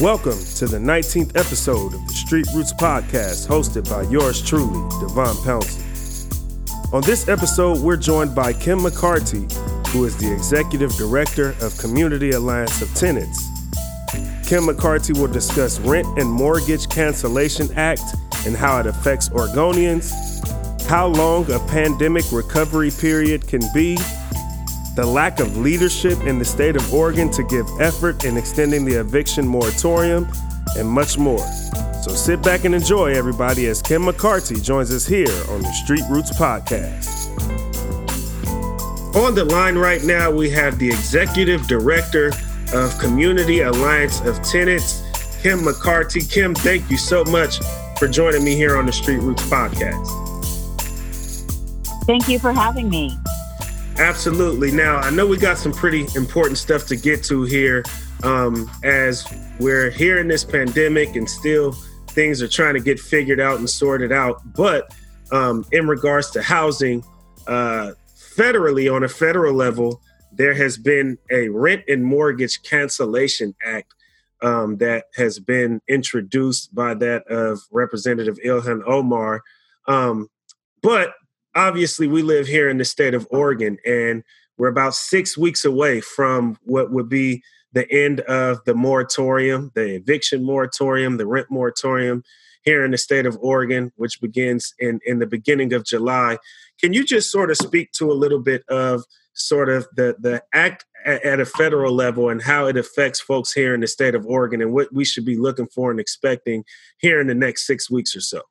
Welcome to the 19th episode of the Street Roots Podcast, hosted by yours truly, Devon Pouncey. On this episode, we're joined by Kim McCarty, who is the Executive Director of Community Alliance of Tenants. Kim McCarty will discuss Rent and Mortgage Cancellation Act and how it affects Oregonians, how long a pandemic recovery period can be, the lack of leadership in the state of Oregon to give effort in extending the eviction moratorium, and much more. So sit back and enjoy, everybody, as Kim McCarty joins us here on the Street Roots Podcast. On the line right now, we have the Executive Director of Community Alliance of Tenants, Kim McCarty. Kim, thank you so much for joining me here on the Street Roots Podcast. Thank you for having me. Absolutely. Now, I know we got some pretty important stuff to get to here um, as we're here in this pandemic and still things are trying to get figured out and sorted out. But um, in regards to housing, uh, federally, on a federal level, there has been a rent and mortgage cancellation act um, that has been introduced by that of Representative Ilhan Omar. Um, but obviously, we live here in the state of Oregon, and we're about six weeks away from what would be the end of the moratorium, the eviction moratorium, the rent moratorium here in the state of Oregon, which begins in, in the beginning of July. Can you just sort of speak to a little bit of sort of the, the act at a federal level and how it affects folks here in the state of Oregon and what we should be looking for and expecting here in the next six weeks or so?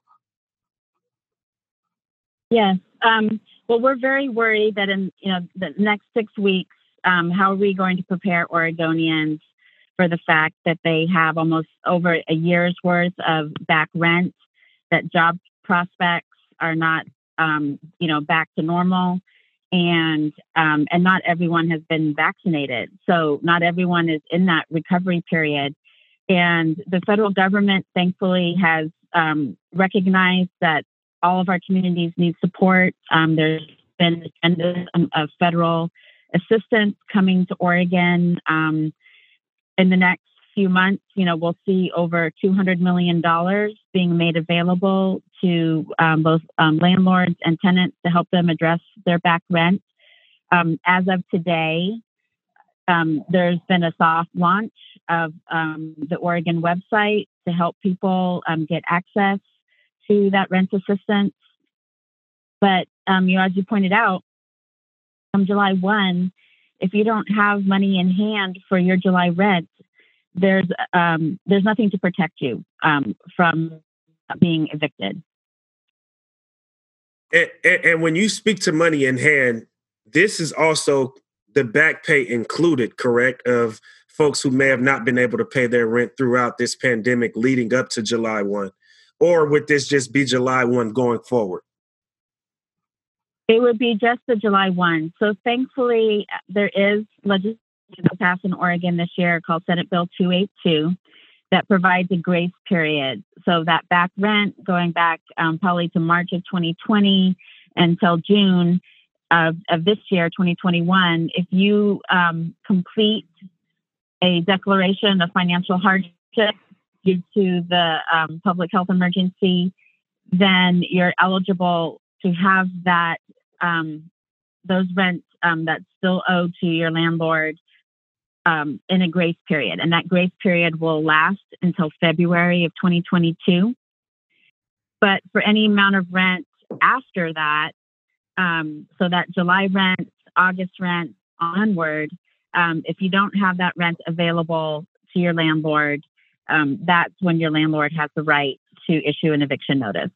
Yes. Um, well, we're very worried that in you know the next six weeks, um, how are we going to prepare Oregonians for the fact that they have almost over a year's worth of back rent, that job prospects are not um, you know back to normal, and um, and not everyone has been vaccinated, so not everyone is in that recovery period. And the federal government, thankfully, has um, recognized that all of our communities need support. Um, there's been a federal assistance coming to Oregon. Um, in the next few months, you know, we'll see over $200 million being made available to um, both um, landlords and tenants to help them address their back rent. Um, as of today, um, there's been a soft launch of the Oregon website to help people get access to that rent assistance. But um, you as you pointed out, from July 1, if you don't have money in hand for your July rent, there's um, there's nothing to protect you um, from being evicted. And, and, and, when you speak to money in hand, this is also the back pay included, correct? Of folks who may have not been able to pay their rent throughout this pandemic leading up to July 1 or would this just be July 1 going forward? It would be just the July 1. So thankfully, there is legislation passed in Oregon this year called Senate Bill 282 that provides a grace period. So that back rent going back um, probably to March of 2020 until June of, of this year, 2021, if you um, complete a declaration of financial hardship due to the um, public health emergency, then you're eligible to have that um, those rents um, that's still owed to your landlord um, in a grace period, and that grace period will last until February of 2022. But for any amount of rent after that, um, so that July rent, August rent onward, um, if you don't have that rent available to your landlord, um, that's when your landlord has the right to issue an eviction notice.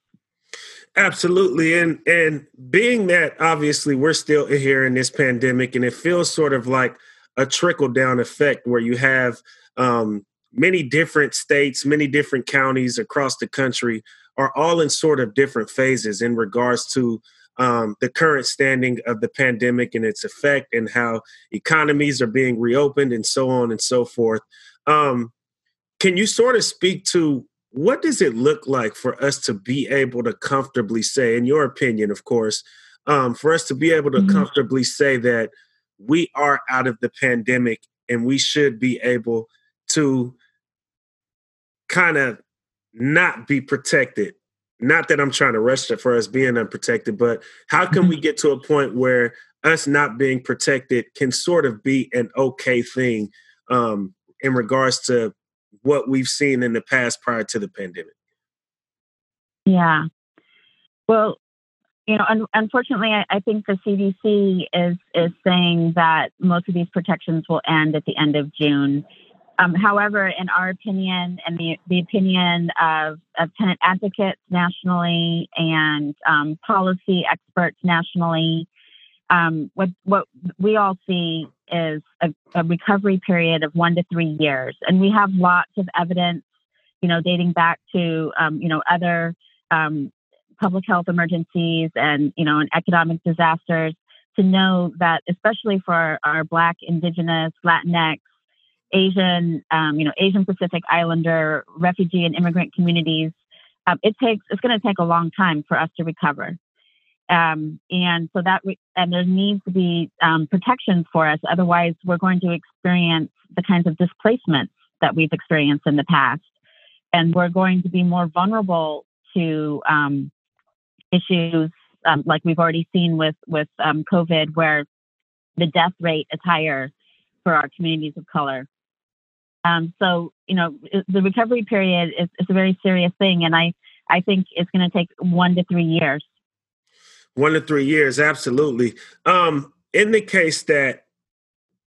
Absolutely. And and being that obviously we're still here in this pandemic and it feels sort of like a trickle down effect where you have um, many different states, many different counties across the country are all in sort of different phases in regards to um, the current standing of the pandemic and its effect and how economies are being reopened and so on and so forth. Um, can you sort of speak to what does it look like for us to be able to comfortably say, in your opinion, of course, um, for us to be able to mm-hmm. comfortably say that we are out of the pandemic and we should be able to kind of not be protected? Not that I'm trying to rush it for us being unprotected, but how can we mm-hmm. get to a point where us not being protected can sort of be an okay thing um, in regards to what we've seen in the past prior to the pandemic? Yeah. Well, you know, un- unfortunately, I, I, think the CDC is is saying that most of these protections will end at the end of June. Um, however, in our opinion, and the, the opinion of, of tenant advocates nationally and um, policy experts nationally, um, what what we all see is a, a, recovery period of one to three years, and we have lots of evidence, you know, dating back to um, you know other um, public health emergencies and you know and economic disasters to know that especially for our, our Black, Indigenous, Latinx, Asian, um, you know, Asian Pacific Islander, refugee and immigrant communities, um, it takes it's going to take a long time for us to recover. Um, and so that, we, and there needs to be um, protections for us. Otherwise, we're going to experience the kinds of displacements that we've experienced in the past. And we're going to be more vulnerable to um, issues um, like we've already seen with, with um, COVID, where the death rate is higher for our communities of color. Um, so, you know, the recovery period is, is a very serious thing. And I, I think it's going to take one to three years one to three years, absolutely. Um, in the case that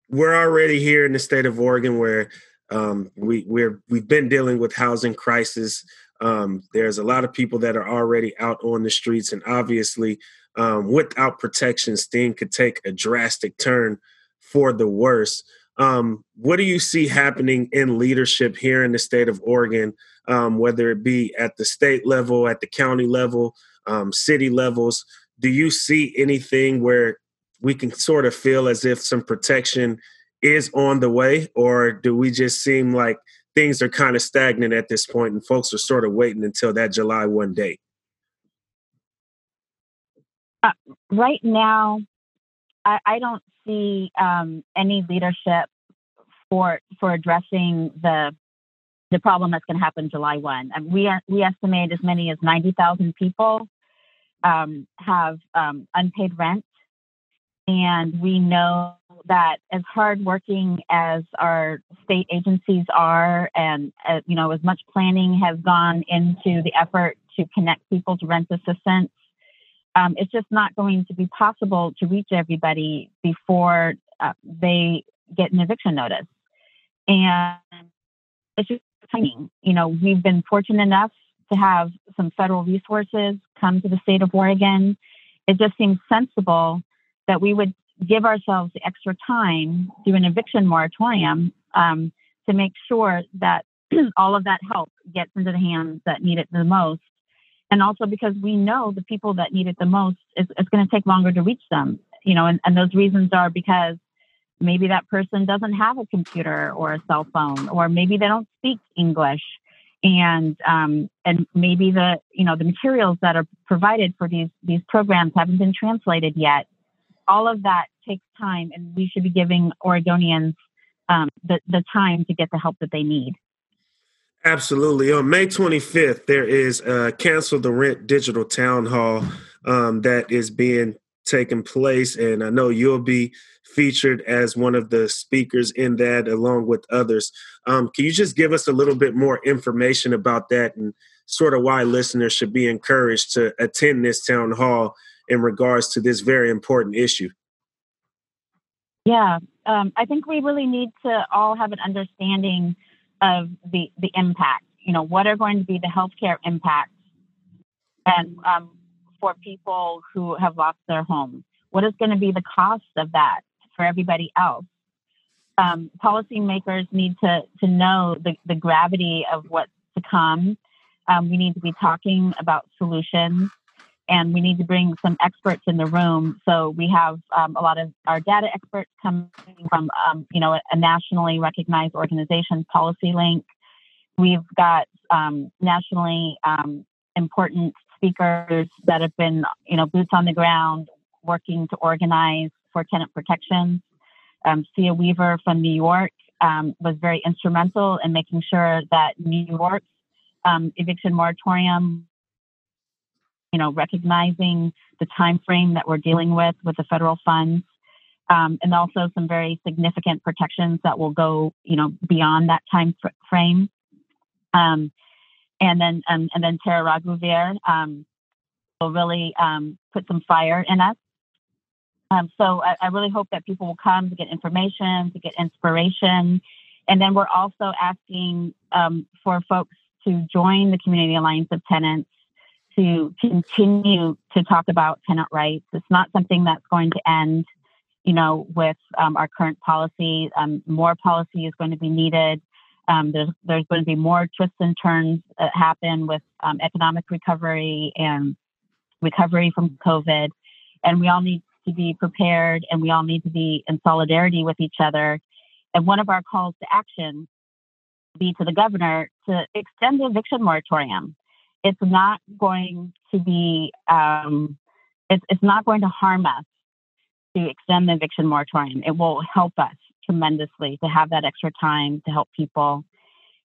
we're already here in the state of Oregon, where um, we we're we've been dealing with housing crisis. Um, there's a lot of people that are already out on the streets, and obviously, um, without protections, things could take a drastic turn for the worse. Um, what do you see happening in leadership here in the state of Oregon, um, whether it be at the state level, at the county level, um, city levels? Do you see anything where we can sort of feel as if some protection is on the way, or do we just seem like things are kind of stagnant at this point and folks are sort of waiting until that July 1 date? Uh, right now, I, I don't see um, any leadership for for addressing the the problem that's going to happen July 1. And we, we estimate as many as 90,000 people um, have um, unpaid rent. And we know that as hardworking as our state agencies are, and uh, you know, as much planning has gone into the effort to connect people to rent assistance, um, it's just not going to be possible to reach everybody before uh, they get an eviction notice. And it's just timing. You know, we've been fortunate enough to have some federal resources come to the state of Oregon. It just seems sensible that we would give ourselves extra time through an eviction moratorium um, to make sure that all of that help gets into the hands that need it the most. And also because we know the people that need it the most, it's, it's going to take longer to reach them. You know, and, and those reasons are because maybe that person doesn't have a computer or a cell phone, or maybe they don't speak English and um, and maybe the you know the materials that are provided for these these programs haven't been translated yet. All of that takes time, and we should be giving Oregonians um, the the time to get the help that they need. Absolutely. On May 25th, there is a cancel the rent digital town hall um, that is being taken place, and I know you'll be featured as one of the speakers in that, along with others. Um, can you just give us a little bit more information about that and sort of why listeners should be encouraged to attend this town hall in regards to this very important issue? Yeah, um, I think we really need to all have an understanding of the the impact. You know, what are going to be the healthcare impacts, and um, for people who have lost their homes, what is going to be the cost of that? For everybody else. Um, policymakers need to, to know the, the gravity of what's to come. Um, we need to be talking about solutions and we need to bring some experts in the room. So we have um, a lot of our data experts coming from, um, you know, a nationally recognized organization, PolicyLink. We've got um, nationally um, important speakers that have been, you know, boots on the ground, working to organize for tenant protections. Um, Cea Weaver from New York um, was very instrumental in making sure that New York's um, eviction moratorium, you know, recognizing the time frame that we're dealing with with the federal funds, um, and also some very significant protections that will go, you know, beyond that time fr- frame. Um, and then um, and then Tara Raghuveer um, will really put some fire in us. Um, so I, I, really hope that people will come to get information, to get inspiration, and then we're also asking um, for folks to join the Community Alliance of Tenants to continue to talk about tenant rights. It's not something that's going to end, you know, with um, our current policy. Um, more policy is going to be needed. Um, there's there's going to be more twists and turns that happen with um, economic recovery and recovery from COVID, and we all need to be prepared, and we all need to be in solidarity with each other. And one of our calls to action be to the governor to extend the eviction moratorium. It's not going to be, um, it's, it's not going to harm us to extend the eviction moratorium. It will help us tremendously to have that extra time to help people.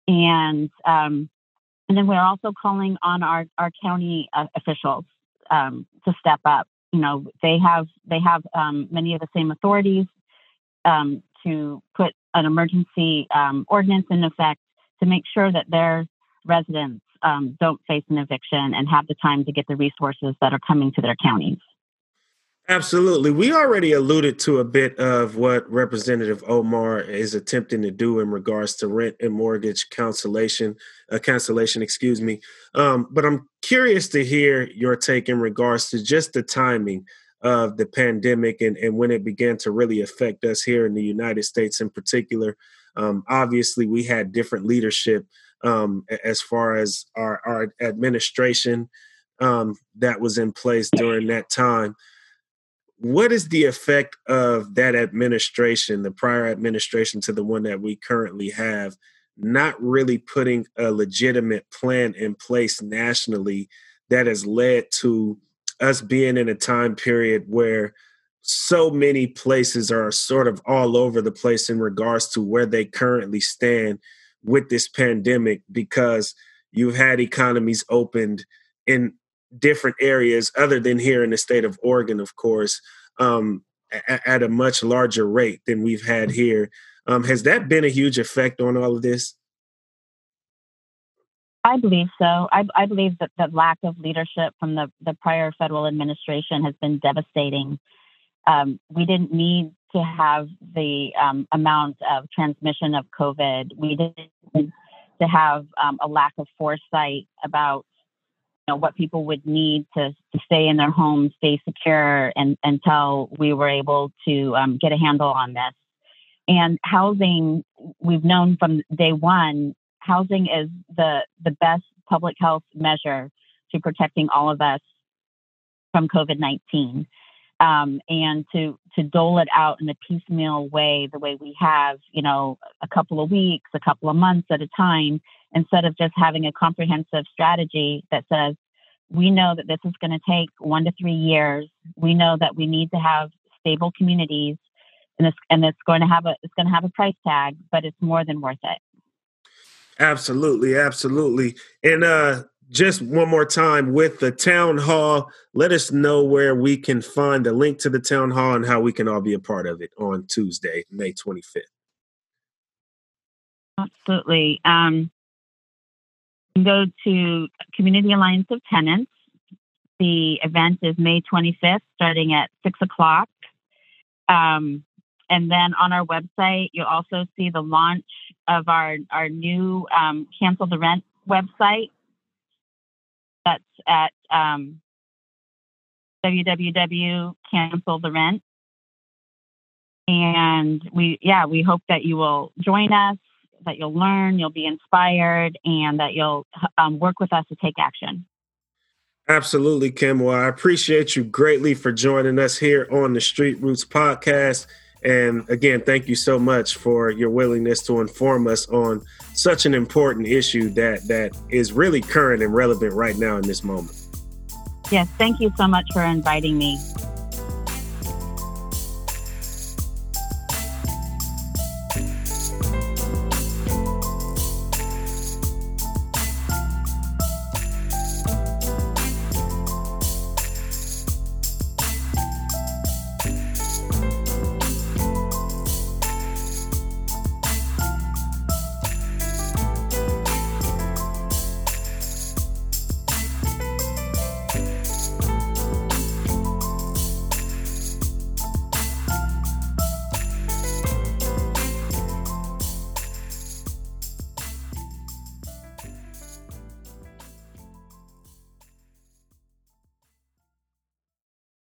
And, um, and then we're also calling on our, our county uh, officials um, to step up. You know, they have they have um, many of the same authorities um, to put an emergency um, ordinance in effect to make sure that their residents um, don't face an eviction and have the time to get the resources that are coming to their counties. Absolutely. We already alluded to a bit of what Representative Omar is attempting to do in regards to rent and mortgage cancellation, uh, cancellation, excuse me. Um, but I'm curious to hear your take in regards to just the timing of the pandemic and, and when it began to really affect us here in the United States in particular. Um, obviously, we had different leadership um, as far as our, our administration um, that was in place during that time. What is the effect of that administration, the prior administration to the one that we currently have, not really putting a legitimate plan in place nationally that has led to us being in a time period where so many places are sort of all over the place in regards to where they currently stand with this pandemic? Because you've had economies opened in different areas other than here in the state of Oregon, of course, um, at, at, a much larger rate than we've had here. Um, has that been a huge effect on all of this? I believe so. I, I believe that the lack of leadership from the, the prior federal administration has been devastating. Um, we didn't need to have the um, amount of transmission of COVID. We didn't to have um, a lack of foresight about know, what people would need to, to stay in their homes, stay secure, and until we were able to um, get a handle on this. And housing, we've known from day one, housing is the the best public health measure to protecting all of us from COVID nineteen. Um, and to to dole it out in a piecemeal way, the way we have, you know, a couple of weeks, a couple of months at a time, instead of just having a comprehensive strategy that says, we know that this is going to take one to three years. We know that we need to have stable communities, and it's and it's going to have a it's going to have a price tag, but it's more than worth it. Absolutely, absolutely. And uh just one more time with the town hall, let us know where we can find the link to the town hall and how we can all be a part of it on Tuesday, May 25th. Absolutely. Um, go to Community Alliance of Tenants. The event is May 25th, starting at 6 o'clock. Um, and then on our website, you'll also see the launch of our, our new um, Cancel the Rent website. That's at um, www.canceltherent. And we, yeah, we hope that you will join us, that you'll learn, you'll be inspired, and that you'll um, work with us to take action. Absolutely, Kim. Well, I appreciate you greatly for joining us here on the Street Roots podcast. And again, thank you so much for your willingness to inform us on such an important issue that that is really current and relevant right now in this moment. Yes, thank you so much for inviting me.